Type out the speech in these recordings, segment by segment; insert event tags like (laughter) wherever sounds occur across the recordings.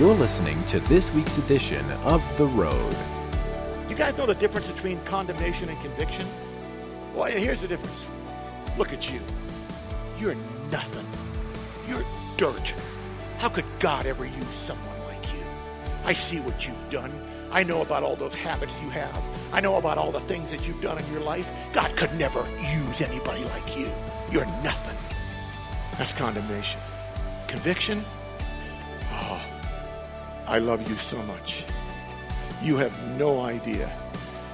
You're listening to this week's edition of The Road. You guys know the difference between condemnation and conviction? Well, here's the difference. Look at you. You're nothing. You're dirt. How could God ever use someone like you? I see what you've done. I know about all those habits you have. I know about all the things that you've done in your life. God could never use anybody like you. You're nothing. That's condemnation. Conviction? I love you so much. You have no idea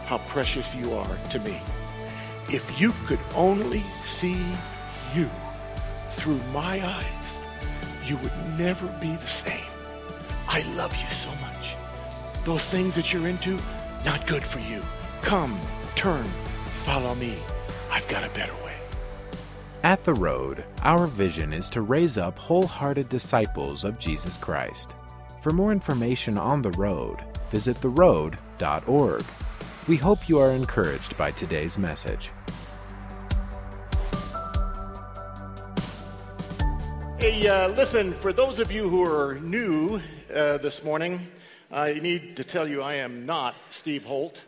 how precious you are to me. If you could only see you through my eyes, you would never be the same. I love you so much. Those things that you're into, not good for you. Come, turn, follow me. I've got a better way. At The Road, our vision is to raise up wholehearted disciples of Jesus Christ. For more information on The Road, visit theroad.org. We hope you are encouraged by today's message. Hey, uh, listen, for those of you who are new uh, this morning, I need to tell you I am not Steve Holt.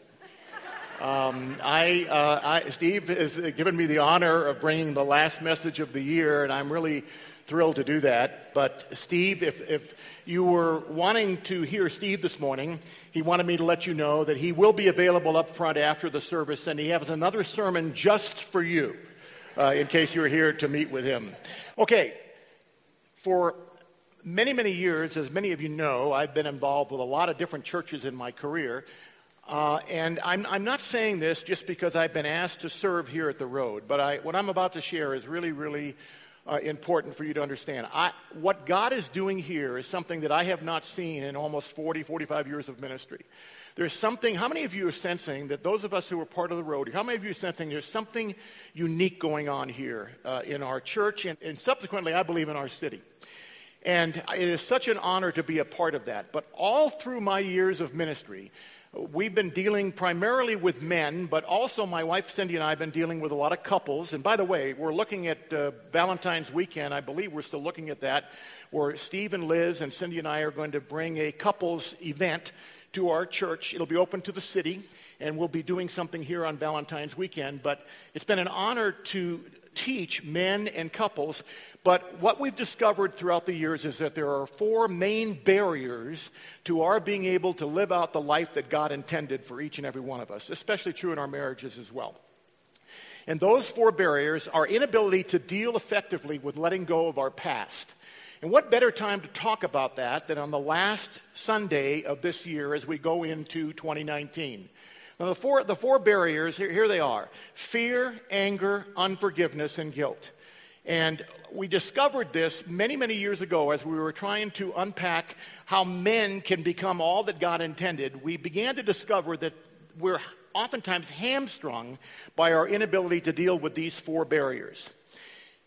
Um, I, uh, I, Steve has given me the honor of bringing the last message of the year, and I'm really thrilled to do that. But, Steve, if, if you were wanting to hear Steve this morning, he wanted me to let you know that he will be available up front after the service, and he has another sermon just for you, uh, in case you're here to meet with him. Okay, for many, many years, as many of you know, I've been involved with a lot of different churches in my career. Uh, and I'm, I'm, not saying this just because I've been asked to serve here at the Road, but I, what I'm about to share is really, really uh, important for you to understand. I, what God is doing here is something that I have not seen in almost 40, 45 years of ministry. There's something, how many of you are sensing that those of us who are part of the road, how many of you are sensing there's something unique going on here uh, in our church and, and subsequently, I believe, in our city? And it is such an honor to be a part of that. But all through my years of ministry, We've been dealing primarily with men, but also my wife Cindy and I have been dealing with a lot of couples. And by the way, we're looking at uh, Valentine's weekend. I believe we're still looking at that, where Steve and Liz and Cindy and I are going to bring a couples event to our church. It'll be open to the city, and we'll be doing something here on Valentine's weekend. But it's been an honor to teach men and couples. But what we've discovered throughout the years is that there are four main barriers to our being able to live out the life that God intended for each and every one of us, especially true in our marriages as well. And those four barriers are inability to deal effectively with letting go of our past. And what better time to talk about that than on the last Sunday of this year as we go into 2019? Now, the four, the four barriers, here, here they are fear, anger, unforgiveness, and guilt. And we discovered this many, many years ago as we were trying to unpack how men can become all that God intended. We began to discover that we're oftentimes hamstrung by our inability to deal with these four barriers.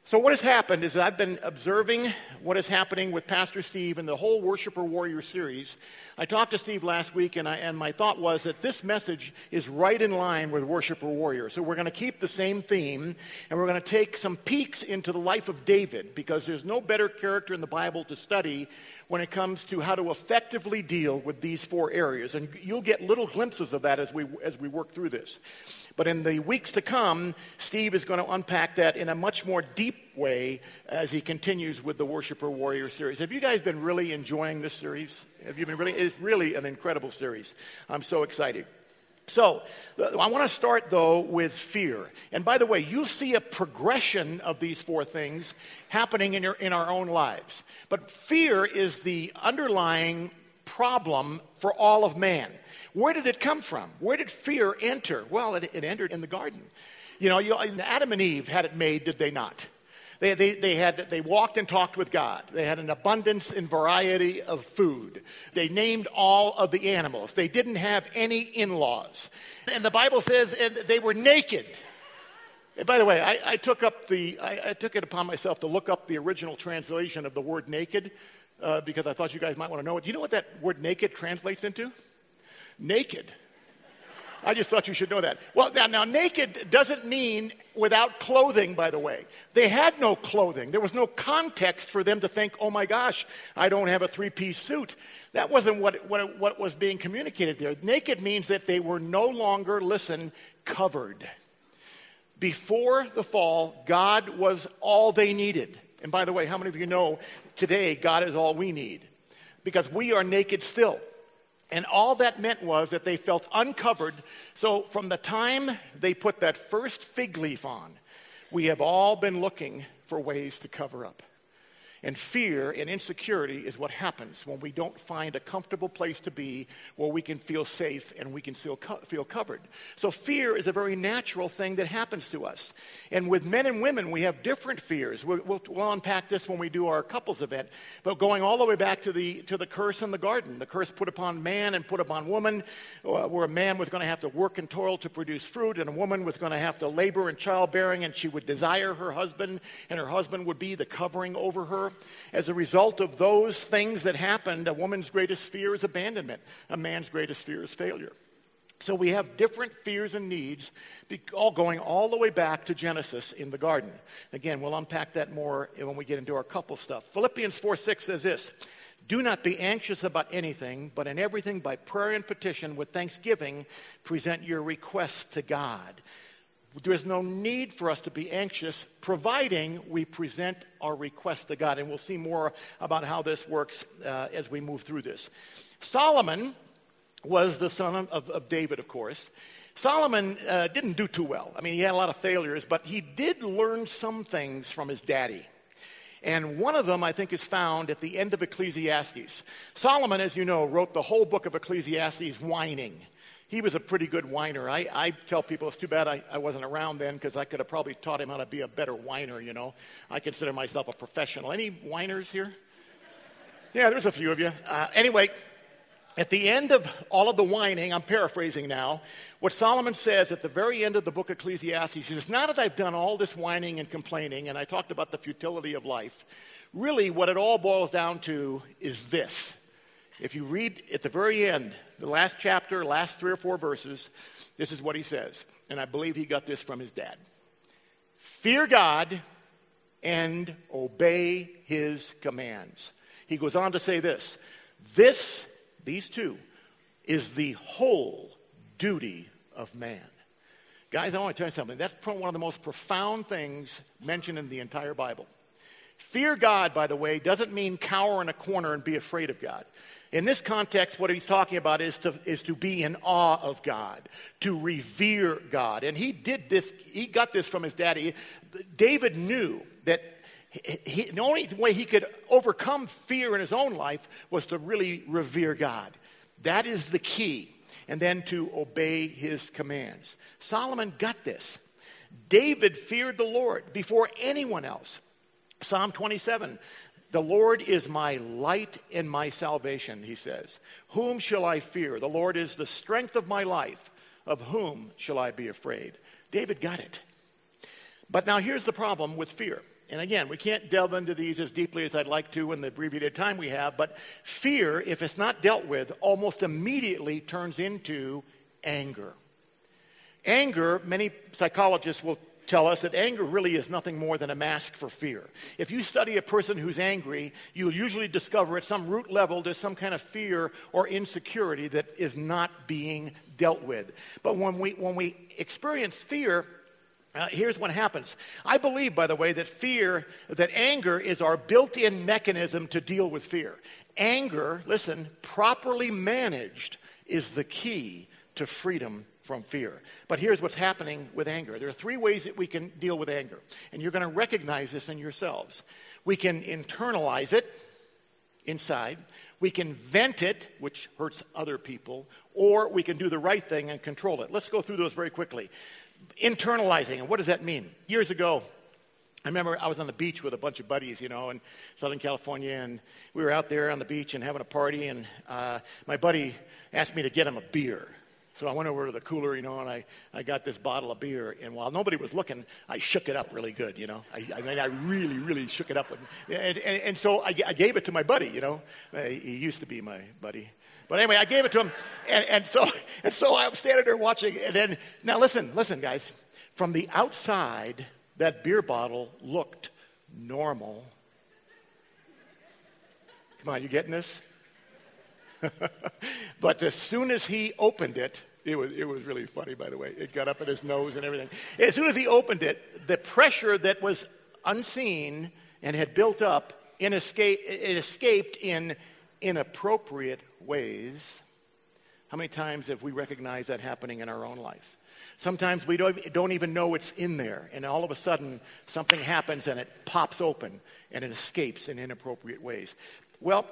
So, what has happened is I've been observing what is happening with Pastor Steve and the whole Worshipper Warrior series. I talked to Steve last week, and, I, and my thought was that this message is right in line with Worshipper Warrior. So, we're going to keep the same theme, and we're going to take some peeks into the life of David, because there's no better character in the Bible to study when it comes to how to effectively deal with these four areas. And you'll get little glimpses of that as we, as we work through this. But in the weeks to come, Steve is going to unpack that in a much more deep way as he continues with the Worshipper Warrior series. Have you guys been really enjoying this series? Have you been really? It's really an incredible series. I'm so excited. So, I want to start though with fear. And by the way, you'll see a progression of these four things happening in, your, in our own lives. But fear is the underlying problem for all of man. Where did it come from? Where did fear enter? Well, it, it entered in the garden. You know, you, Adam and Eve had it made, did they not? They, they, they, had, they walked and talked with God. They had an abundance and variety of food. They named all of the animals. They didn't have any in laws. And the Bible says and they were naked. And by the way, I, I took up the, I, I, took it upon myself to look up the original translation of the word naked uh, because I thought you guys might want to know it. Do you know what that word naked translates into? Naked. I just thought you should know that. Well, now, now, naked doesn't mean without clothing, by the way. They had no clothing. There was no context for them to think, oh my gosh, I don't have a three piece suit. That wasn't what, what, what was being communicated there. Naked means that they were no longer, listen, covered. Before the fall, God was all they needed. And by the way, how many of you know today God is all we need? Because we are naked still. And all that meant was that they felt uncovered. So from the time they put that first fig leaf on, we have all been looking for ways to cover up. And fear and insecurity is what happens when we don't find a comfortable place to be where we can feel safe and we can still co- feel covered. So, fear is a very natural thing that happens to us. And with men and women, we have different fears. We'll, we'll, we'll unpack this when we do our couples event. But going all the way back to the, to the curse in the garden, the curse put upon man and put upon woman, uh, where a man was going to have to work and toil to produce fruit, and a woman was going to have to labor in childbearing, and she would desire her husband, and her husband would be the covering over her. As a result of those things that happened, a woman's greatest fear is abandonment, a man's greatest fear is failure. So we have different fears and needs, all going all the way back to Genesis in the garden. Again, we'll unpack that more when we get into our couple stuff. Philippians 4 6 says this Do not be anxious about anything, but in everything by prayer and petition with thanksgiving, present your requests to God. There is no need for us to be anxious, providing we present our request to God. And we'll see more about how this works uh, as we move through this. Solomon was the son of, of David, of course. Solomon uh, didn't do too well. I mean, he had a lot of failures, but he did learn some things from his daddy. And one of them, I think, is found at the end of Ecclesiastes. Solomon, as you know, wrote the whole book of Ecclesiastes whining he was a pretty good whiner. I, I tell people it's too bad I, I wasn't around then because I could have probably taught him how to be a better whiner, you know. I consider myself a professional. Any whiners here? Yeah, there's a few of you. Uh, anyway, at the end of all of the whining, I'm paraphrasing now, what Solomon says at the very end of the book of Ecclesiastes, he says, Now that I've done all this whining and complaining, and I talked about the futility of life, really what it all boils down to is this if you read at the very end, the last chapter, last three or four verses, this is what he says. And I believe he got this from his dad Fear God and obey his commands. He goes on to say this this, these two, is the whole duty of man. Guys, I want to tell you something. That's one of the most profound things mentioned in the entire Bible. Fear God, by the way, doesn't mean cower in a corner and be afraid of God. In this context, what he's talking about is to, is to be in awe of God, to revere God. And he did this, he got this from his daddy. David knew that he, the only way he could overcome fear in his own life was to really revere God. That is the key. And then to obey his commands. Solomon got this. David feared the Lord before anyone else. Psalm 27 The Lord is my light and my salvation, he says. Whom shall I fear? The Lord is the strength of my life. Of whom shall I be afraid? David got it. But now here's the problem with fear. And again, we can't delve into these as deeply as I'd like to in the abbreviated time we have, but fear, if it's not dealt with, almost immediately turns into anger. Anger, many psychologists will tell us that anger really is nothing more than a mask for fear. If you study a person who's angry, you'll usually discover at some root level there's some kind of fear or insecurity that is not being dealt with. But when we, when we experience fear, uh, here's what happens. I believe, by the way, that fear, that anger is our built in mechanism to deal with fear. Anger, listen, properly managed is the key to freedom from fear. But here's what's happening with anger there are three ways that we can deal with anger, and you're going to recognize this in yourselves. We can internalize it inside, we can vent it, which hurts other people, or we can do the right thing and control it. Let's go through those very quickly. Internalizing, and what does that mean? Years ago, I remember I was on the beach with a bunch of buddies, you know, in Southern California, and we were out there on the beach and having a party, and uh, my buddy asked me to get him a beer. So I went over to the cooler, you know, and I, I got this bottle of beer. And while nobody was looking, I shook it up really good, you know. I, I mean, I really, really shook it up. And, and, and so I, I gave it to my buddy, you know. Uh, he used to be my buddy. But anyway, I gave it to him. And, and, so, (laughs) and so I'm standing there watching. And then, now listen, listen, guys. From the outside, that beer bottle looked normal. Come on, you getting this? (laughs) but as soon as he opened it, it was, it was really funny, by the way. It got up in his nose and everything. As soon as he opened it, the pressure that was unseen and had built up in escape, it escaped in inappropriate ways. How many times have we recognized that happening in our own life? Sometimes we don't, don't even know it's in there, and all of a sudden something happens and it pops open and it escapes in inappropriate ways. Well,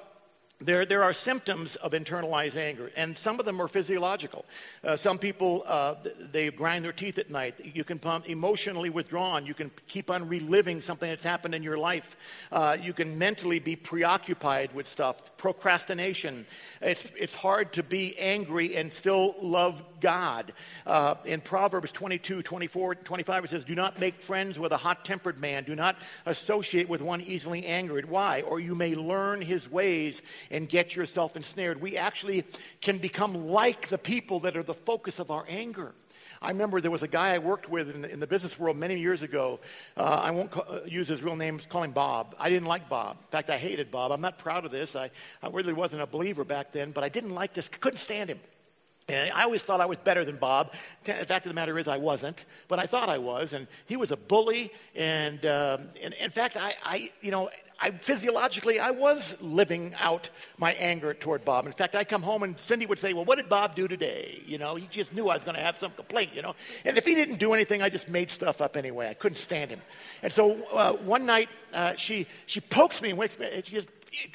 there, there are symptoms of internalized anger, and some of them are physiological. Uh, some people, uh, they grind their teeth at night. You can become emotionally withdrawn. You can keep on reliving something that's happened in your life. Uh, you can mentally be preoccupied with stuff. Procrastination. It's, it's hard to be angry and still love God. Uh, in Proverbs 22, 24, 25, it says, Do not make friends with a hot tempered man. Do not associate with one easily angered. Why? Or you may learn his ways and get yourself ensnared. We actually can become like the people that are the focus of our anger. I remember there was a guy I worked with in the, in the business world many years ago. Uh, I won't call, uh, use his real name, call him Bob. I didn't like Bob. In fact, I hated Bob. I'm not proud of this. I, I really wasn't a believer back then, but I didn't like this, couldn't stand him. And I always thought I was better than Bob. The fact of the matter is, I wasn't, but I thought I was. And he was a bully. And, um, and in fact, I, I, you know, I, physiologically, I was living out my anger toward Bob. In fact, I'd come home and Cindy would say, Well, what did Bob do today? You know, he just knew I was going to have some complaint, you know. And if he didn't do anything, I just made stuff up anyway. I couldn't stand him. And so uh, one night, uh, she, she pokes me and wakes me. And she goes,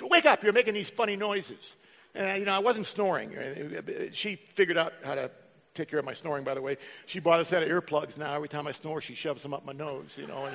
Wake up, you're making these funny noises. And, you know, I wasn't snoring. Uh, she figured out how to take care of my snoring, by the way. She bought a set of earplugs now. Every time I snore, she shoves them up my nose, you know.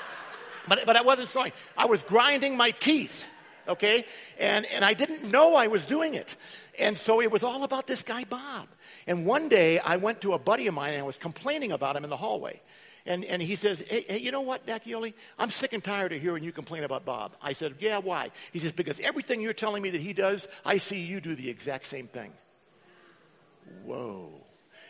(laughs) but, but I wasn't snoring. I was grinding my teeth, okay? And, and I didn't know I was doing it. And so it was all about this guy, Bob. And one day I went to a buddy of mine and I was complaining about him in the hallway. And, and he says, hey, hey, you know what, D'Acchioli? I'm sick and tired of hearing you complain about Bob. I said, yeah, why? He says, because everything you're telling me that he does, I see you do the exact same thing. Whoa.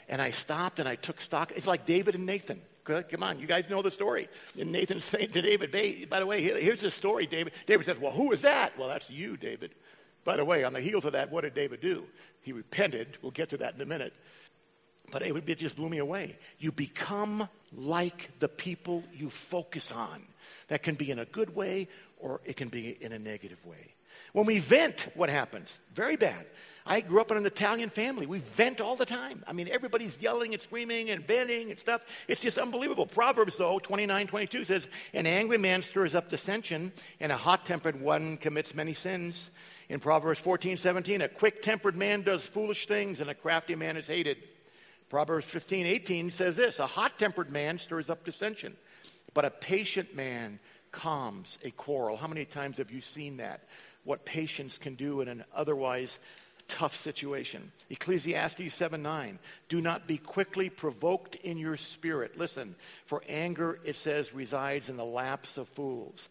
And I stopped and I took stock. It's like David and Nathan. Come on, you guys know the story. And Nathan (laughs) saying to David, hey, by the way, here's the story, David. David says, well, who is that? Well, that's you, David. By the way, on the heels of that, what did David do? He repented. We'll get to that in a minute. But it, would it just blew me away. You become like the people you focus on. That can be in a good way or it can be in a negative way. When we vent, what happens? Very bad. I grew up in an Italian family. We vent all the time. I mean, everybody's yelling and screaming and venting and stuff. It's just unbelievable. Proverbs, though, 29 22 says, An angry man stirs up dissension, and a hot tempered one commits many sins. In Proverbs 14 17, a quick tempered man does foolish things, and a crafty man is hated. Proverbs 15, 18 says this A hot tempered man stirs up dissension, but a patient man calms a quarrel. How many times have you seen that? What patience can do in an otherwise tough situation. Ecclesiastes 7 9. Do not be quickly provoked in your spirit. Listen, for anger, it says, resides in the laps of fools.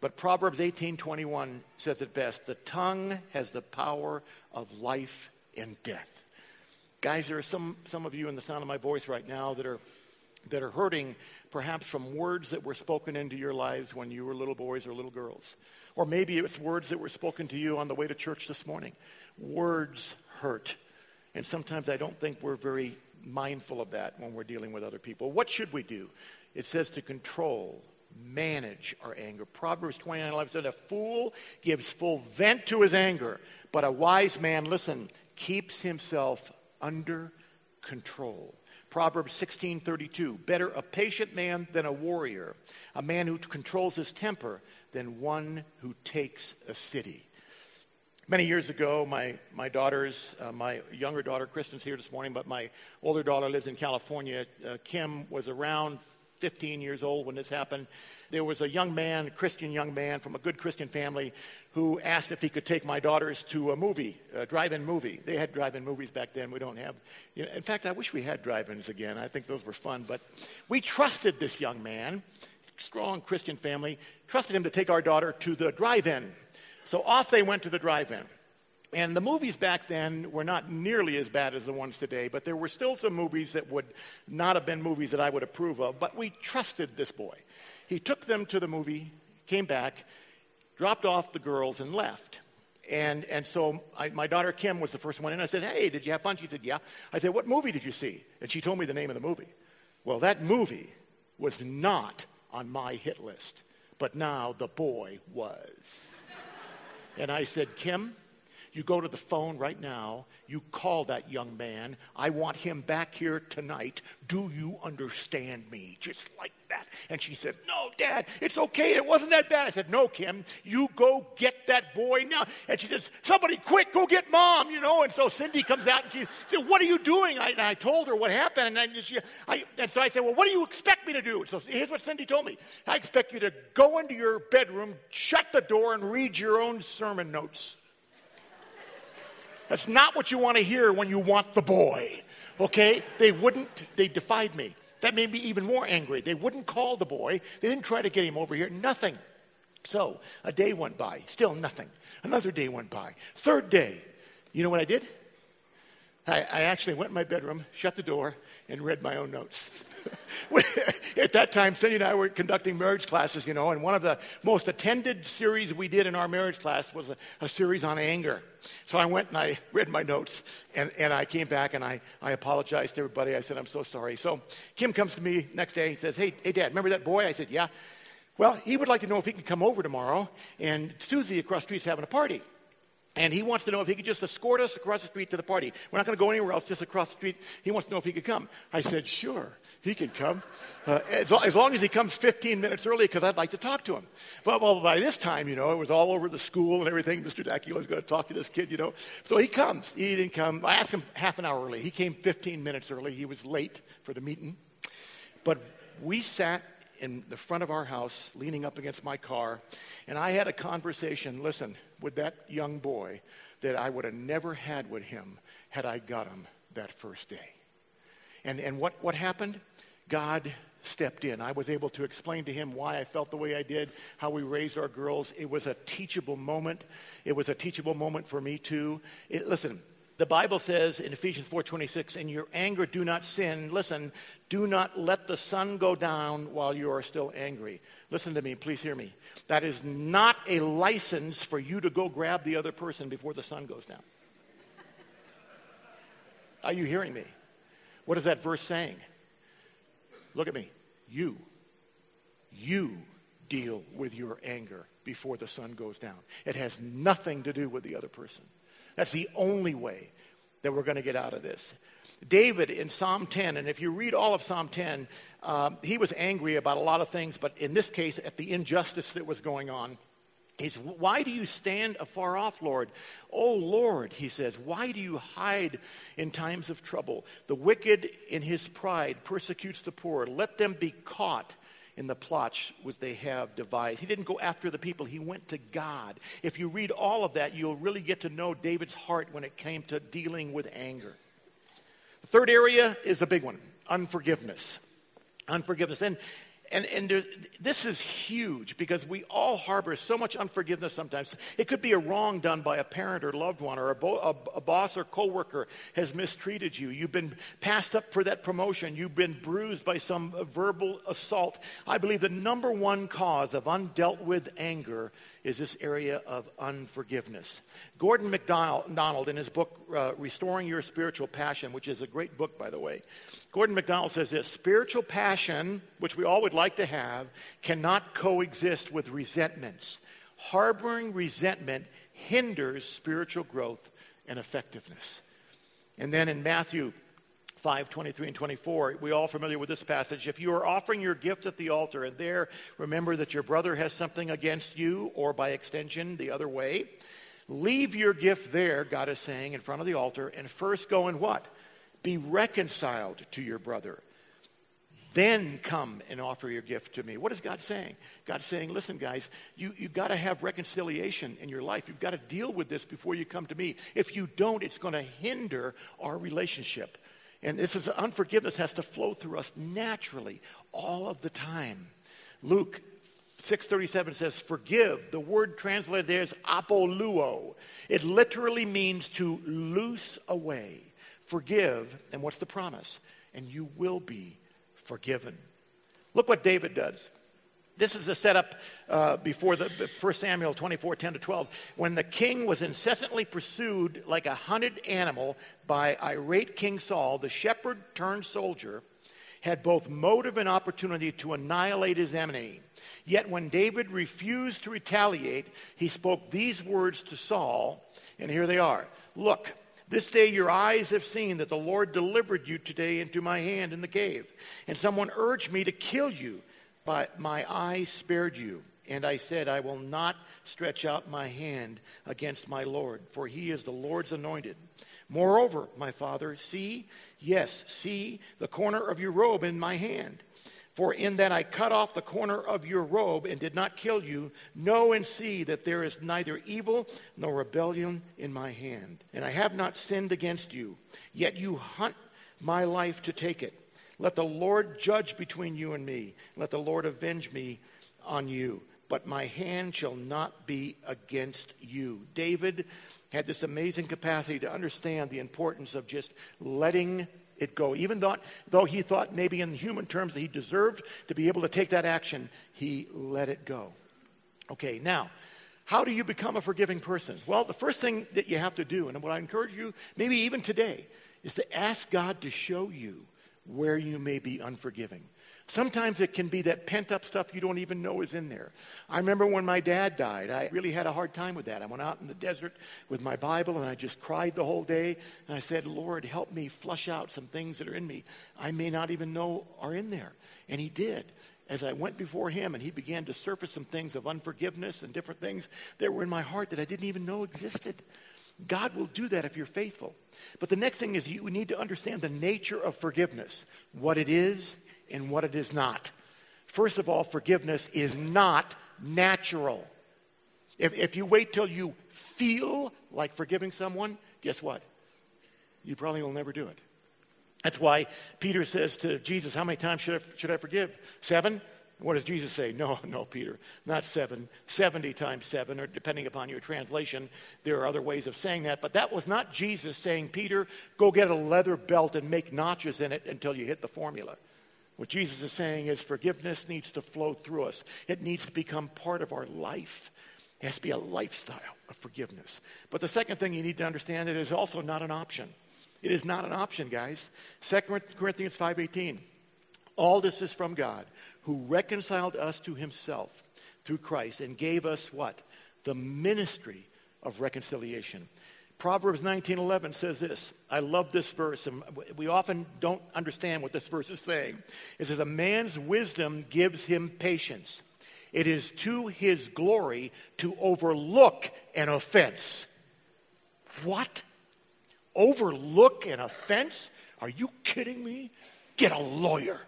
But Proverbs 18 21 says it best the tongue has the power of life and death. Guys, there are some, some of you in the sound of my voice right now that are, that are hurting perhaps from words that were spoken into your lives when you were little boys or little girls. Or maybe it's words that were spoken to you on the way to church this morning. Words hurt. And sometimes I don't think we're very mindful of that when we're dealing with other people. What should we do? It says to control, manage our anger. Proverbs 29 11 says, A fool gives full vent to his anger, but a wise man, listen, keeps himself under control. Proverbs 16:32 Better a patient man than a warrior, a man who controls his temper than one who takes a city. Many years ago, my, my daughters, uh, my younger daughter, Kristen's here this morning, but my older daughter lives in California. Uh, Kim was around 15 years old when this happened. There was a young man, a Christian young man from a good Christian family, who asked if he could take my daughters to a movie, a drive-in movie. They had drive-in movies back then. We don't have. You know, in fact, I wish we had drive-ins again. I think those were fun. But we trusted this young man, strong Christian family, trusted him to take our daughter to the drive-in. So off they went to the drive-in. And the movies back then were not nearly as bad as the ones today, but there were still some movies that would not have been movies that I would approve of. But we trusted this boy. He took them to the movie, came back, dropped off the girls, and left. And, and so I, my daughter Kim was the first one in. I said, Hey, did you have fun? She said, Yeah. I said, What movie did you see? And she told me the name of the movie. Well, that movie was not on my hit list, but now the boy was. and I said, Kim, you go to the phone right now. You call that young man. I want him back here tonight. Do you understand me? Just like that. And she said, No, Dad, it's okay. It wasn't that bad. I said, No, Kim, you go get that boy now. And she says, Somebody quick, go get mom, you know. And so Cindy comes out and she said, What are you doing? I, and I told her what happened. And, she, I, and so I said, Well, what do you expect me to do? So here's what Cindy told me I expect you to go into your bedroom, shut the door, and read your own sermon notes. That's not what you want to hear when you want the boy. Okay? They wouldn't, they defied me. That made me even more angry. They wouldn't call the boy. They didn't try to get him over here. Nothing. So a day went by. Still nothing. Another day went by. Third day. You know what I did? I, I actually went in my bedroom, shut the door, and read my own notes. (laughs) At that time, Cindy and I were conducting marriage classes, you know, and one of the most attended series we did in our marriage class was a, a series on anger. So I went and I read my notes, and, and I came back and I, I apologized to everybody. I said, I'm so sorry. So Kim comes to me next day and says, Hey, hey, Dad, remember that boy? I said, Yeah. Well, he would like to know if he can come over tomorrow, and Susie across the street is having a party. And he wants to know if he could just escort us across the street to the party. We're not going to go anywhere else, just across the street. He wants to know if he could come. I said, Sure he can come. Uh, as, long as he comes 15 minutes early, because I'd like to talk to him. But well, by this time, you know, it was all over the school and everything. Mr. Dackey was going to talk to this kid, you know. So he comes. He didn't come. I asked him half an hour early. He came 15 minutes early. He was late for the meeting. But we sat in the front of our house, leaning up against my car, and I had a conversation, listen, with that young boy that I would have never had with him had I got him that first day. And, and what, what happened? God stepped in. I was able to explain to him why I felt the way I did, how we raised our girls. It was a teachable moment. It was a teachable moment for me too. It, listen, the Bible says in Ephesians 4:26, "In your anger do not sin." Listen, do not let the sun go down while you are still angry. Listen to me, please hear me. That is not a license for you to go grab the other person before the sun goes down. Are you hearing me? What is that verse saying? Look at me. You, you deal with your anger before the sun goes down. It has nothing to do with the other person. That's the only way that we're going to get out of this. David in Psalm 10, and if you read all of Psalm 10, um, he was angry about a lot of things, but in this case, at the injustice that was going on. He's, why do you stand afar off, Lord? Oh, Lord, he says, why do you hide in times of trouble? The wicked in his pride persecutes the poor. Let them be caught in the plots which they have devised. He didn't go after the people, he went to God. If you read all of that, you'll really get to know David's heart when it came to dealing with anger. The third area is a big one unforgiveness. Unforgiveness. And and, and this is huge because we all harbor so much unforgiveness sometimes. It could be a wrong done by a parent or loved one, or a, bo- a, a boss or coworker has mistreated you. You've been passed up for that promotion. You've been bruised by some verbal assault. I believe the number one cause of undealt with anger is this area of unforgiveness. Gordon MacDonald, in his book, uh, Restoring Your Spiritual Passion, which is a great book, by the way, Gordon MacDonald says this spiritual passion, which we all would like to have, cannot coexist with resentments. Harboring resentment hinders spiritual growth and effectiveness. And then in Matthew 5 23 and 24. We all familiar with this passage. If you are offering your gift at the altar and there remember that your brother has something against you, or by extension, the other way, leave your gift there, God is saying, in front of the altar, and first go and what? Be reconciled to your brother. Then come and offer your gift to me. What is God saying? God's saying, listen, guys, you, you've got to have reconciliation in your life. You've got to deal with this before you come to me. If you don't, it's going to hinder our relationship. And this is unforgiveness has to flow through us naturally all of the time. Luke 637 says, forgive. The word translated there is apoluo. It literally means to loose away. Forgive, and what's the promise? And you will be forgiven. Look what David does. This is a setup uh, before the 1 Samuel 24, 10 to 12. When the king was incessantly pursued like a hunted animal by irate King Saul, the shepherd turned soldier had both motive and opportunity to annihilate his enemy. Yet when David refused to retaliate, he spoke these words to Saul, and here they are Look, this day your eyes have seen that the Lord delivered you today into my hand in the cave. And someone urged me to kill you, but my eye spared you. And I said, I will not stretch out my hand against my Lord, for he is the Lord's anointed. Moreover, my father, see, yes, see the corner of your robe in my hand. For in that I cut off the corner of your robe and did not kill you, know and see that there is neither evil nor rebellion in my hand. And I have not sinned against you, yet you hunt my life to take it. Let the Lord judge between you and me. Let the Lord avenge me on you. But my hand shall not be against you. David had this amazing capacity to understand the importance of just letting it go. Even though, though he thought maybe in human terms that he deserved to be able to take that action, he let it go. Okay, now, how do you become a forgiving person? Well, the first thing that you have to do, and what I encourage you, maybe even today, is to ask God to show you where you may be unforgiving. Sometimes it can be that pent up stuff you don't even know is in there. I remember when my dad died, I really had a hard time with that. I went out in the desert with my Bible and I just cried the whole day. And I said, Lord, help me flush out some things that are in me I may not even know are in there. And He did. As I went before Him and He began to surface some things of unforgiveness and different things that were in my heart that I didn't even know existed. God will do that if you're faithful. But the next thing is you need to understand the nature of forgiveness, what it is and what it is not. First of all, forgiveness is not natural. If, if you wait till you feel like forgiving someone, guess what? You probably will never do it. That's why Peter says to Jesus, How many times should I, should I forgive? Seven? What does Jesus say? No, (laughs) no, Peter, not seven, 70 times seven, or depending upon your translation, there are other ways of saying that. But that was not Jesus saying, Peter, go get a leather belt and make notches in it until you hit the formula. What Jesus is saying is forgiveness needs to flow through us, it needs to become part of our life. It has to be a lifestyle of forgiveness. But the second thing you need to understand it is also not an option. It is not an option, guys. 2 Corinthians 5:18. All this is from God, who reconciled us to himself through Christ and gave us what? The ministry of reconciliation. Proverbs 19:11 says this. I love this verse, and we often don't understand what this verse is saying. It says, "A man's wisdom gives him patience. It is to his glory to overlook an offense." What? Overlook an offense? Are you kidding me? Get a lawyer.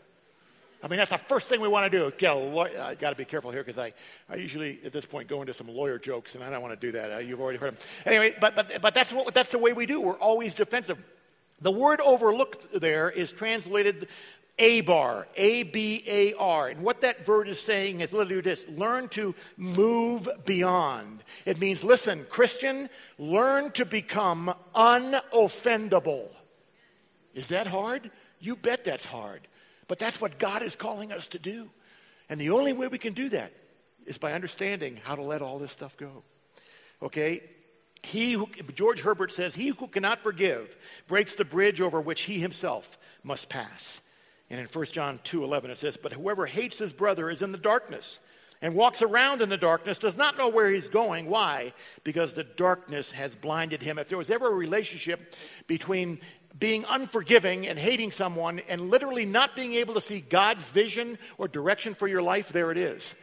I mean, that's the first thing we want to do. Get a lawyer. I got to be careful here because I, I usually at this point go into some lawyer jokes, and I don't want to do that. Uh, you've already heard them. Anyway, but, but, but that's, what, that's the way we do. We're always defensive. The word overlooked there is translated abar, A B A R. And what that verb is saying is literally this learn to move beyond. It means, listen, Christian, learn to become unoffendable. Is that hard? You bet that's hard. But that's what God is calling us to do. And the only way we can do that is by understanding how to let all this stuff go. Okay? He who, George Herbert says, He who cannot forgive breaks the bridge over which he himself must pass. And in 1 John 2 11, it says, But whoever hates his brother is in the darkness and walks around in the darkness does not know where he's going. Why? Because the darkness has blinded him. If there was ever a relationship between being unforgiving and hating someone and literally not being able to see God's vision or direction for your life, there it is.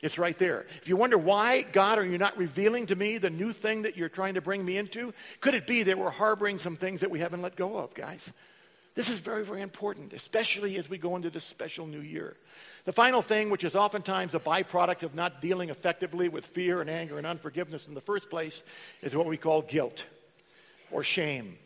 It's right there. If you wonder why, God, are you not revealing to me the new thing that you're trying to bring me into? Could it be that we're harboring some things that we haven't let go of, guys? This is very, very important, especially as we go into this special new year. The final thing, which is oftentimes a byproduct of not dealing effectively with fear and anger and unforgiveness in the first place, is what we call guilt or shame.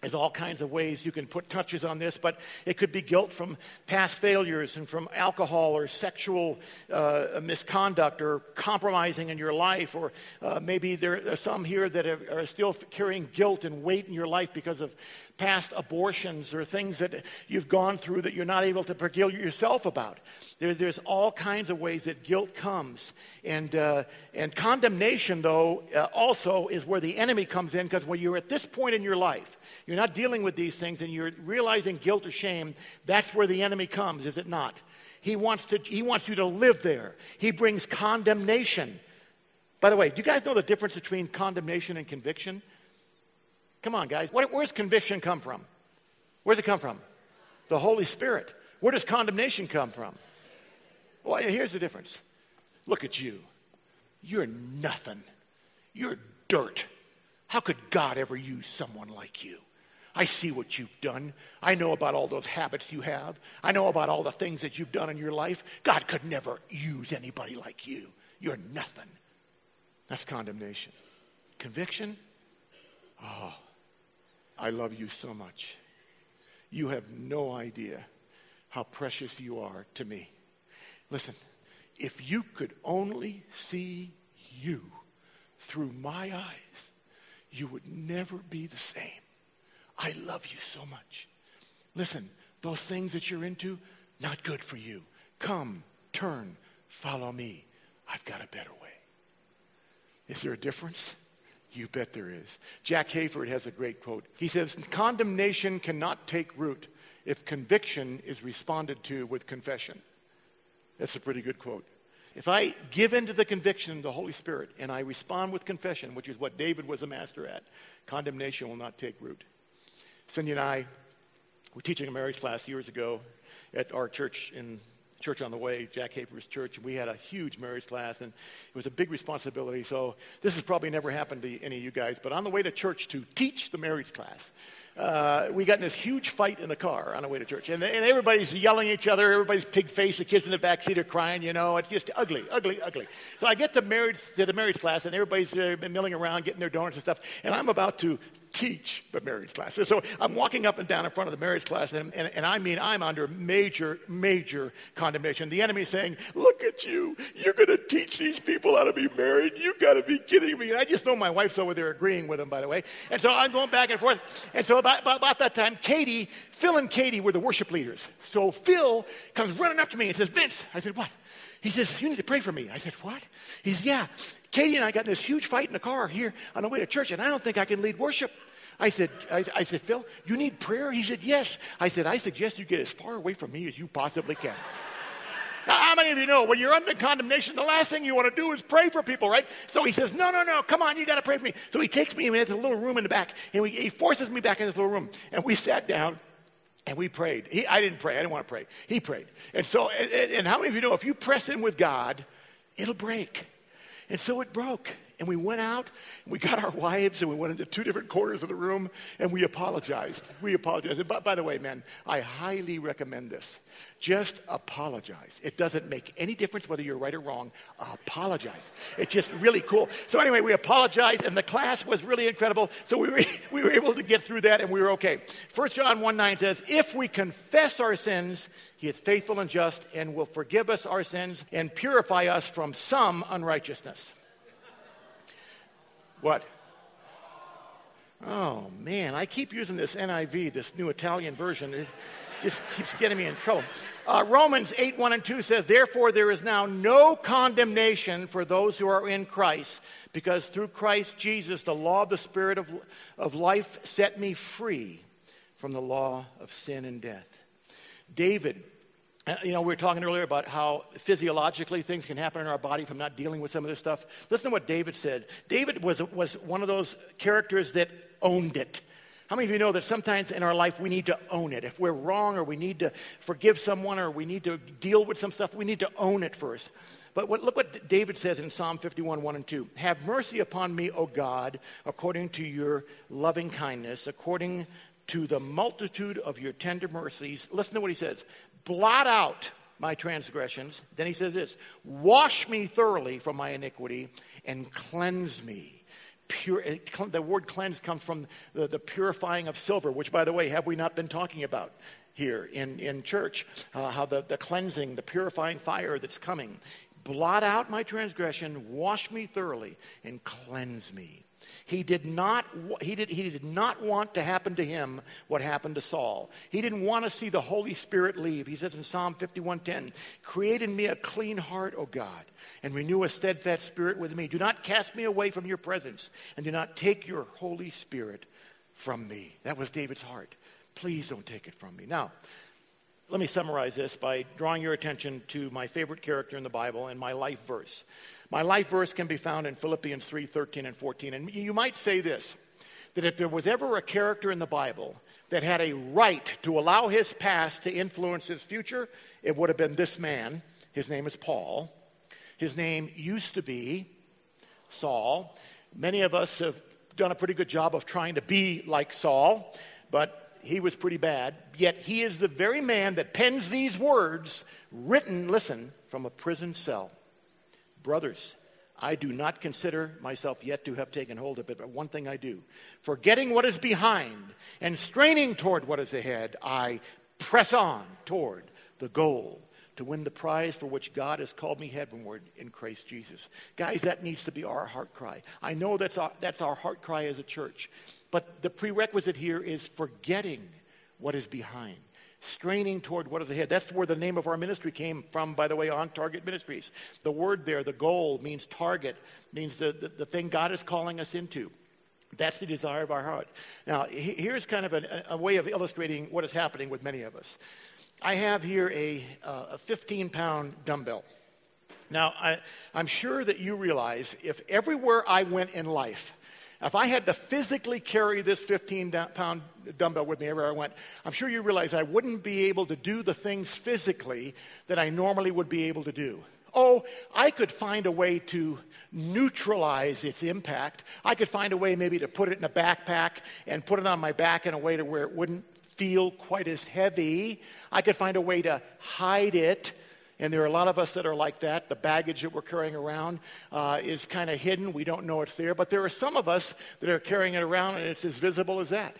There's all kinds of ways you can put touches on this, but it could be guilt from past failures and from alcohol or sexual uh, misconduct or compromising in your life. Or uh, maybe there are some here that are, are, still carrying guilt and weight in your life because of past abortions or things that you've gone through that you're not able to forgive yourself about. There, there's all kinds of ways that guilt comes. And, uh, and condemnation, though, uh, also is where the enemy comes in because when you're at this point in your life, you're not dealing with these things and you're realizing guilt or shame, that's where the enemy comes, is it not? He wants, to, he wants you to live there. He brings condemnation. By the way, do you guys know the difference between condemnation and conviction? Come on, guys. What, where's conviction come from? Where's it come from? The Holy Spirit. Where does condemnation come from? Well, here's the difference. Look at you. You're nothing. You're dirt. How could God ever use someone like you? I see what you've done. I know about all those habits you have. I know about all the things that you've done in your life. God could never use anybody like you. You're nothing. That's condemnation. Conviction? Oh, I love you so much. You have no idea how precious you are to me. Listen, if you could only see you through my eyes, you would never be the same. I love you so much. Listen, those things that you're into, not good for you. Come, turn, follow me. I've got a better way. Is there a difference? You bet there is. Jack Hayford has a great quote. He says, Condemnation cannot take root if conviction is responded to with confession. That's a pretty good quote. If I give in to the conviction of the Holy Spirit and I respond with confession, which is what David was a master at, condemnation will not take root. Cindy and I were teaching a marriage class years ago at our church in Church on the Way, Jack Hayford's church, and we had a huge marriage class, and it was a big responsibility. So this has probably never happened to any of you guys, but on the way to church to teach the marriage class, uh, we got in this huge fight in the car on the way to church. And, and everybody's yelling at each other. Everybody's pig faced. The kids in the back seat are crying, you know. It's just ugly, ugly, ugly. So I get to, marriage, to the marriage class, and everybody's uh, milling around, getting their donuts and stuff. And I'm about to teach the marriage class. So I'm walking up and down in front of the marriage class, and, and, and, I mean, I'm under major, major condemnation. The enemy's saying, Look at you. You're going to teach these people how to be married. You've got to be kidding me. And I just know my wife's over there agreeing with him, by the way. And so I'm going back and forth. And so about, about, about that time, Katie, Phil and Katie were the worship leaders. So Phil comes running up to me and says, Vince, I said, What? He says, You need to pray for me. I said, What? He says, Yeah. Katie and I got in this huge fight in the car here on the way to church, and I don't think I can lead worship. I said, I, I, said, Phil, you need prayer? He said, yes. I said, I suggest you get as far away from me as you possibly can. now, how many of you know when you're under condemnation, the last thing you want to do is pray for people, right? So he says, no, no, no, come on, you got to pray for me. So he takes me into a little room in the back, and we, he forces me back in this little room. And we sat down, and we prayed. He, I didn't pray. I didn't want to pray. He prayed. And so, and, and how many of you know if you press in with God, it'll break? And so it broke. And we went out, and we got our wives, and we went into two different corners of the room, and we apologized. We apologized. And by, by the way, man, I highly recommend this. Just apologize. It doesn't make any difference whether you're right or wrong. Apologize. It's just really cool. So anyway, we apologized, and the class was really incredible. So we were, (laughs) we were able to get through that, and we were okay. 1 John 1 9 says, If we confess our sins, he is faithful and just and will forgive us our sins and purify us from some unrighteousness. What? Oh, man, I keep using this NIV, this new Italian version. It just keeps getting me in trouble. Uh, Romans 8 1 and 2 says, Therefore, there is now no condemnation for those who are in Christ, because through Christ Jesus, the law of the Spirit of, of life set me free from the law of sin and death. David Uh, you know, we were talking earlier about how physiologically things can happen in our body from not dealing with some of this stuff. Listen to what David said. David was, was one of those characters that owned it. How many of you know that sometimes in our life we need to own it? If we're wrong or we need to forgive someone or we need to deal with some stuff, we need to own it first. But what, look what David says in Psalm 51, 1 and 2. Have mercy upon me, O God, according to your loving kindness, according to the multitude of your tender mercies. Listen to what he says blot out my transgressions. Then he says this Wash me thoroughly from my iniquity and cleanse me. Pure, the word cleanse comes from the, the purifying of silver, which, by the way, have we not been talking about? here in, in church, uh, how the, the cleansing, the purifying fire that's coming. Blot out my transgression, wash me thoroughly, and cleanse me. He did not, he did, he did not want to happen to him what happened to Saul. He didn't want to see the Holy Spirit leave. He says in Psalm 51:10, "Create in me a clean heart, O God, and renew a steadfast spirit within me. Do not cast me away from your presence, and do not take your Holy Spirit from me." That was David's heart. Please don't take it from me. Now, let me summarize this by drawing your attention to my favorite character in the Bible and my life verse. My life verse can be found in Philippians 3 13 and 14. And you might say this that if there was ever a character in the Bible that had a right to allow his past to influence his future, it would have been this man. His name is Paul. His name used to be Saul. Many of us have done a pretty good job of trying to be like Saul, but he was pretty bad, yet he is the very man that pens these words written, listen, from a prison cell. Brothers, I do not consider myself yet to have taken hold of it, but one thing I do. Forgetting what is behind and straining toward what is ahead, I press on toward the goal to win the prize for which God has called me heavenward in Christ Jesus. Guys, that needs to be our heart cry. I know that's our, that's our heart cry as a church. But the prerequisite here is forgetting what is behind, straining toward what is ahead. That's where the name of our ministry came from, by the way, on Target Ministries. The word there, the goal, means target, means the, the, the thing God is calling us into. That's the desire of our heart. Now, here's kind of a, a way of illustrating what is happening with many of us. I have here a, uh, a 15 pound dumbbell. Now, I, I'm sure that you realize if everywhere I went in life, if I had to physically carry this 15 pound dumbbell with me everywhere I went, I'm sure you realize I wouldn't be able to do the things physically that I normally would be able to do. Oh, I could find a way to neutralize its impact. I could find a way maybe to put it in a backpack and put it on my back in a way to where it wouldn't feel quite as heavy. I could find a way to hide it and there are a lot of us that are like that. The baggage that we're carrying around uh, is kind of hidden. We don't know it's there. But there are some of us that are carrying it around and it's as visible as that.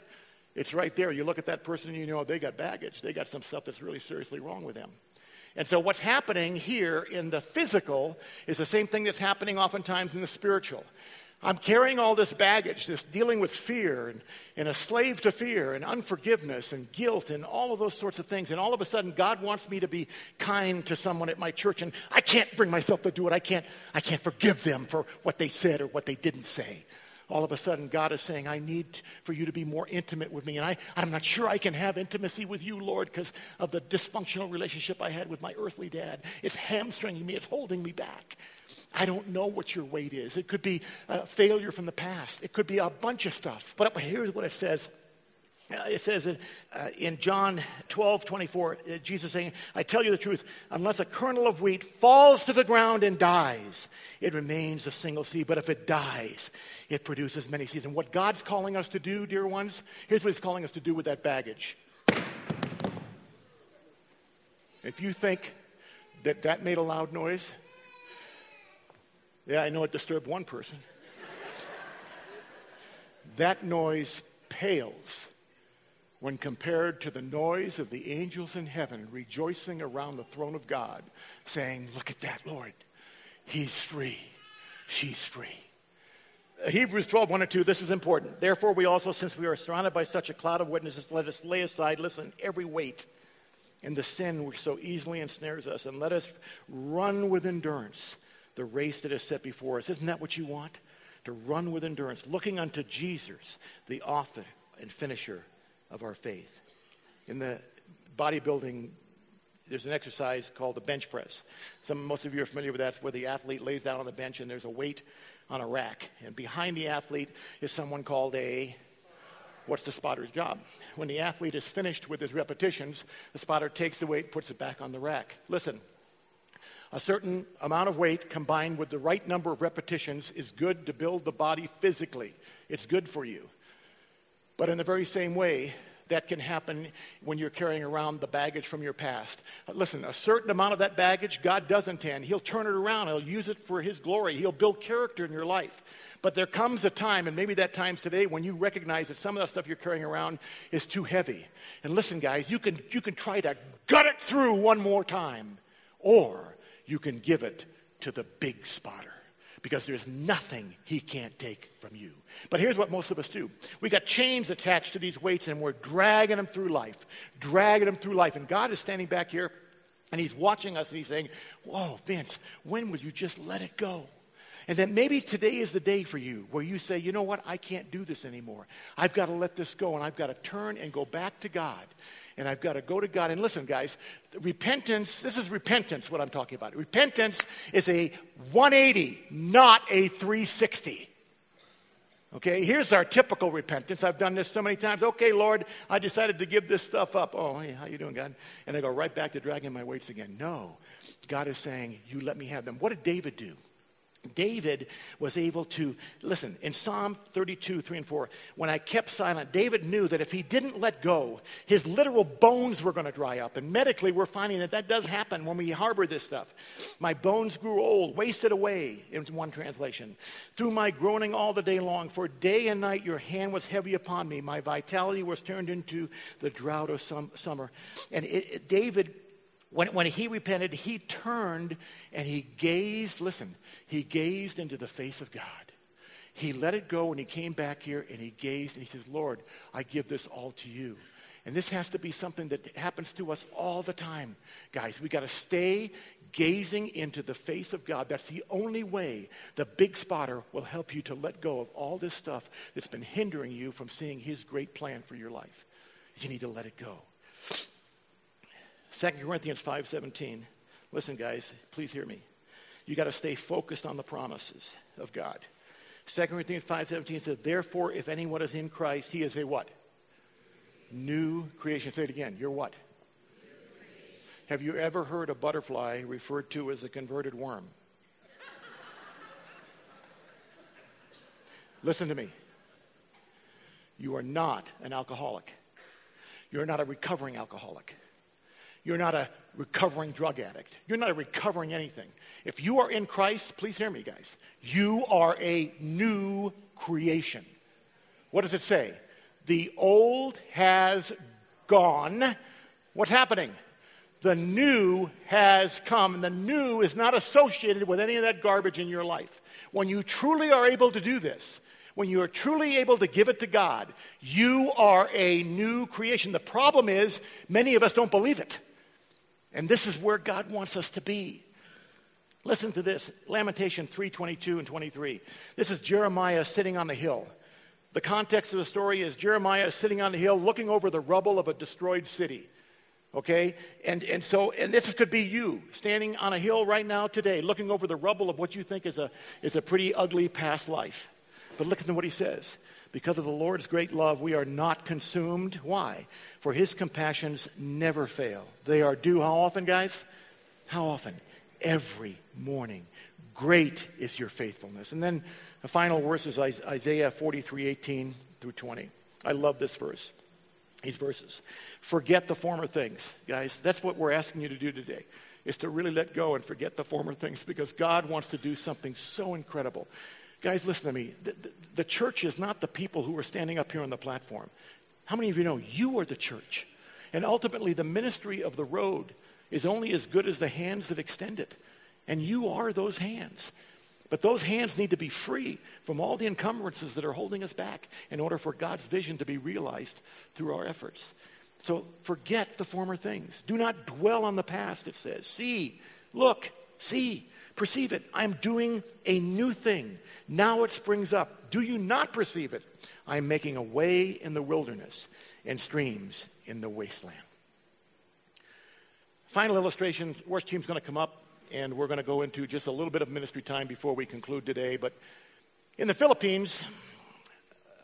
It's right there. You look at that person and you know they got baggage. They got some stuff that's really seriously wrong with them. And so, what's happening here in the physical is the same thing that's happening oftentimes in the spiritual. I'm carrying all this baggage, this dealing with fear and, and a slave to fear and unforgiveness and guilt and all of those sorts of things. And all of a sudden, God wants me to be kind to someone at my church, and I can't bring myself to do it. I can't, I can't forgive them for what they said or what they didn't say. All of a sudden, God is saying, I need for you to be more intimate with me. And I, I'm not sure I can have intimacy with you, Lord, because of the dysfunctional relationship I had with my earthly dad. It's hamstringing me, it's holding me back. I don't know what your weight is. It could be a failure from the past. It could be a bunch of stuff. But here's what it says. Uh, it says in, uh, in John 12, 24, uh, Jesus saying, I tell you the truth, unless a kernel of wheat falls to the ground and dies, it remains a single seed. But if it dies, it produces many seeds. And what God's calling us to do, dear ones, here's what He's calling us to do with that baggage. If you think that that made a loud noise, yeah, I know it disturbed one person. that noise pales when compared to the noise of the angels in heaven rejoicing around the throne of God, saying, Look at that, Lord. He's free. She's free. Hebrews 12, 1 and 2, this is important. Therefore, we also, since we are surrounded by such a cloud of witnesses, let us lay aside, listen, every weight and the sin which so easily ensnares us, and let us run with endurance the race that is set before us. Isn't that what you want? To run with endurance, looking unto Jesus, the author and finisher of our faith. In the bodybuilding, there's an exercise called the bench press. Some, most of you are familiar with that. Where the athlete lays down on the bench and there's a weight on a rack. And behind the athlete is someone called a what's the spotter's job? When the athlete is finished with his repetitions, the spotter takes the weight, puts it back on the rack. Listen, a certain amount of weight combined with the right number of repetitions is good to build the body physically. It's good for you. But in the very same way, that can happen when you're carrying around the baggage from your past. Listen, a certain amount of that baggage God does intend. He'll turn it around, He'll use it for His glory, He'll build character in your life. But there comes a time, and maybe that time's today, when you recognize that some of that stuff you're carrying around is too heavy. And listen, guys, you can, you can try to gut it through one more time, or you can give it to the big spotter because there's nothing he can't take from you. But here's what most of us do we got chains attached to these weights and we're dragging them through life, dragging them through life. And God is standing back here and he's watching us and he's saying, Whoa, Vince, when will you just let it go? And then maybe today is the day for you where you say, you know what, I can't do this anymore. I've got to let this go and I've got to turn and go back to God. And I've got to go to God. And listen, guys, repentance, this is repentance, what I'm talking about. Repentance is a 180, not a 360. Okay, here's our typical repentance. I've done this so many times. Okay, Lord, I decided to give this stuff up. Oh, hey, how you doing, God? And I go right back to dragging my weights again. No, God is saying, you let me have them. What did David do? David was able to, listen, in Psalm 32, 3 and 4, when I kept silent, David knew that if he didn't let go, his literal bones were going to dry up. And medically, we're finding that that does happen when we harbor this stuff. My bones grew old, wasted away, in one translation, through my groaning all the day long. For day and night your hand was heavy upon me. My vitality was turned into the drought of some, summer. And it, it, David when, when he repented, he turned and he gazed, listen, he gazed into the face of God. He let it go and he came back here and he gazed and he says, Lord, I give this all to you. And this has to be something that happens to us all the time. Guys, we got to stay gazing into the face of God. That's the only way the big spotter will help you to let go of all this stuff that's been hindering you from seeing his great plan for your life. You need to let it go. 2 Corinthians 5:17. Listen guys, please hear me. You got to stay focused on the promises of God. 2 Corinthians 5:17 says, "Therefore if anyone is in Christ, he is a what? New creation. Say it again. You're what? Have you ever heard a butterfly referred to as a converted worm? Listen to me. You are not an alcoholic. You're not a recovering alcoholic. You're not a recovering drug addict. You're not a recovering anything. If you are in Christ, please hear me, guys. You are a new creation. What does it say? The old has gone. What's happening? The new has come, and the new is not associated with any of that garbage in your life. When you truly are able to do this, when you are truly able to give it to God, you are a new creation. The problem is, many of us don't believe it. And this is where God wants us to be. Listen to this Lamentation 3 22 and 23. This is Jeremiah sitting on the hill. The context of the story is Jeremiah sitting on the hill looking over the rubble of a destroyed city. Okay? And, and so, and this could be you standing on a hill right now today, looking over the rubble of what you think is a, is a pretty ugly past life. But listen to what he says. Because of the Lord's great love, we are not consumed. Why? For his compassions never fail. They are due how often, guys? How often? Every morning. Great is your faithfulness. And then the final verse is Isaiah 43 18 through 20. I love this verse. These verses. Forget the former things, guys. That's what we're asking you to do today is to really let go and forget the former things because God wants to do something so incredible. Guys, listen to me. The, the, the, church is not the people who are standing up here on the platform. How many of you know you are the church? And ultimately, the ministry of the road is only as good as the hands that extend it. And you are those hands. But those hands need to be free from all the encumbrances that are holding us back in order for God's vision to be realized through our efforts. So forget the former things. Do not dwell on the past, it says. See, look, see. Perceive it. I'm doing a new thing. Now it springs up. Do you not perceive it? I'm making a way in the wilderness and streams in the wasteland. Final illustration worship team's going to come up, and we're going to go into just a little bit of ministry time before we conclude today. But in the Philippines,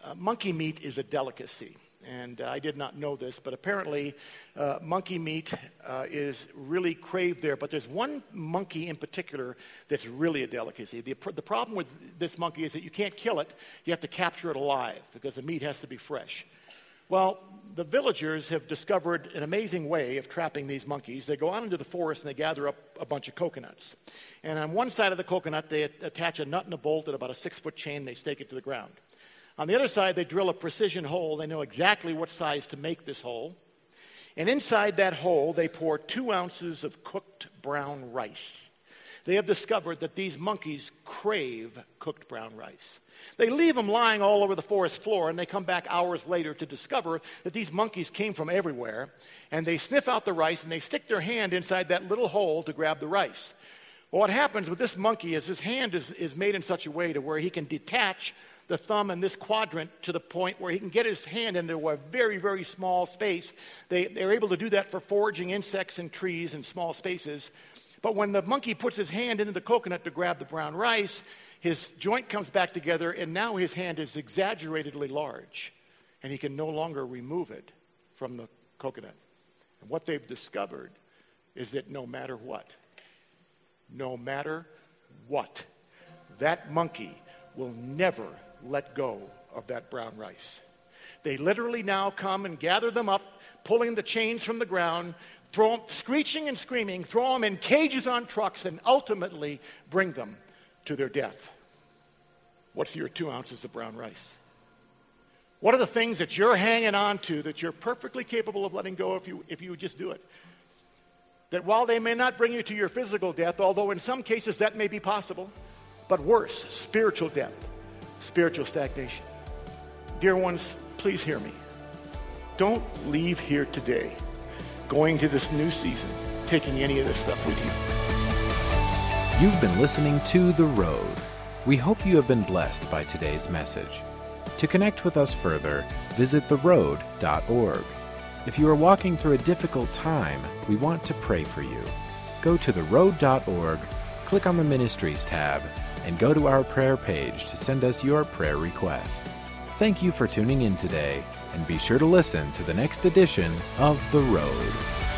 uh, monkey meat is a delicacy and uh, I did not know this, but apparently uh, monkey meat uh, is really craved there. But there's one monkey in particular that's really a delicacy. The, the problem with this monkey is that you can't kill it, you have to capture it alive because the meat has to be fresh. Well, the villagers have discovered an amazing way of trapping these monkeys. They go out into the forest and they gather up a bunch of coconuts. And on one side of the coconut, they attach a nut and a bolt at about a six foot chain. They stake it to the ground. On the other side, they drill a precision hole. They know exactly what size to make this hole. And inside that hole, they pour two ounces of cooked brown rice. They have discovered that these monkeys crave cooked brown rice. They leave them lying all over the forest floor, and they come back hours later to discover that these monkeys came from everywhere. And they sniff out the rice and they stick their hand inside that little hole to grab the rice. Well, what happens with this monkey is his hand is, is made in such a way to where he can detach the thumb in this quadrant to the point where he can get his hand into a very, very small space. They, they're able to do that for foraging insects and trees and small spaces. But when the monkey puts his hand into the coconut to grab the brown rice, his joint comes back together, and now his hand is exaggeratedly large, and he can no longer remove it from the coconut. And what they've discovered is that no matter what, no matter what, that monkey will never let go of that brown rice. They literally now come and gather them up, pulling the chains from the ground, throw them, screeching and screaming, throw them in cages on trucks, and ultimately bring them to their death. What's your two ounces of brown rice? What are the things that you're hanging on to that you're perfectly capable of letting go if you, if you just do it? That while they may not bring you to your physical death, although in some cases that may be possible, but worse, spiritual death spiritual stagnation. Dear ones, please hear me. Don't leave here today going to this new season taking any of this stuff with you. You've been listening to The Road. We hope you have been blessed by today's message. To connect with us further, visit theroad.org. If you are walking through a difficult time, we want to pray for you. Go to theroad.org, click on the Ministries tab, and go to our prayer page to send us your prayer request. Thank you for tuning in today, and be sure to listen to the next edition of The Road.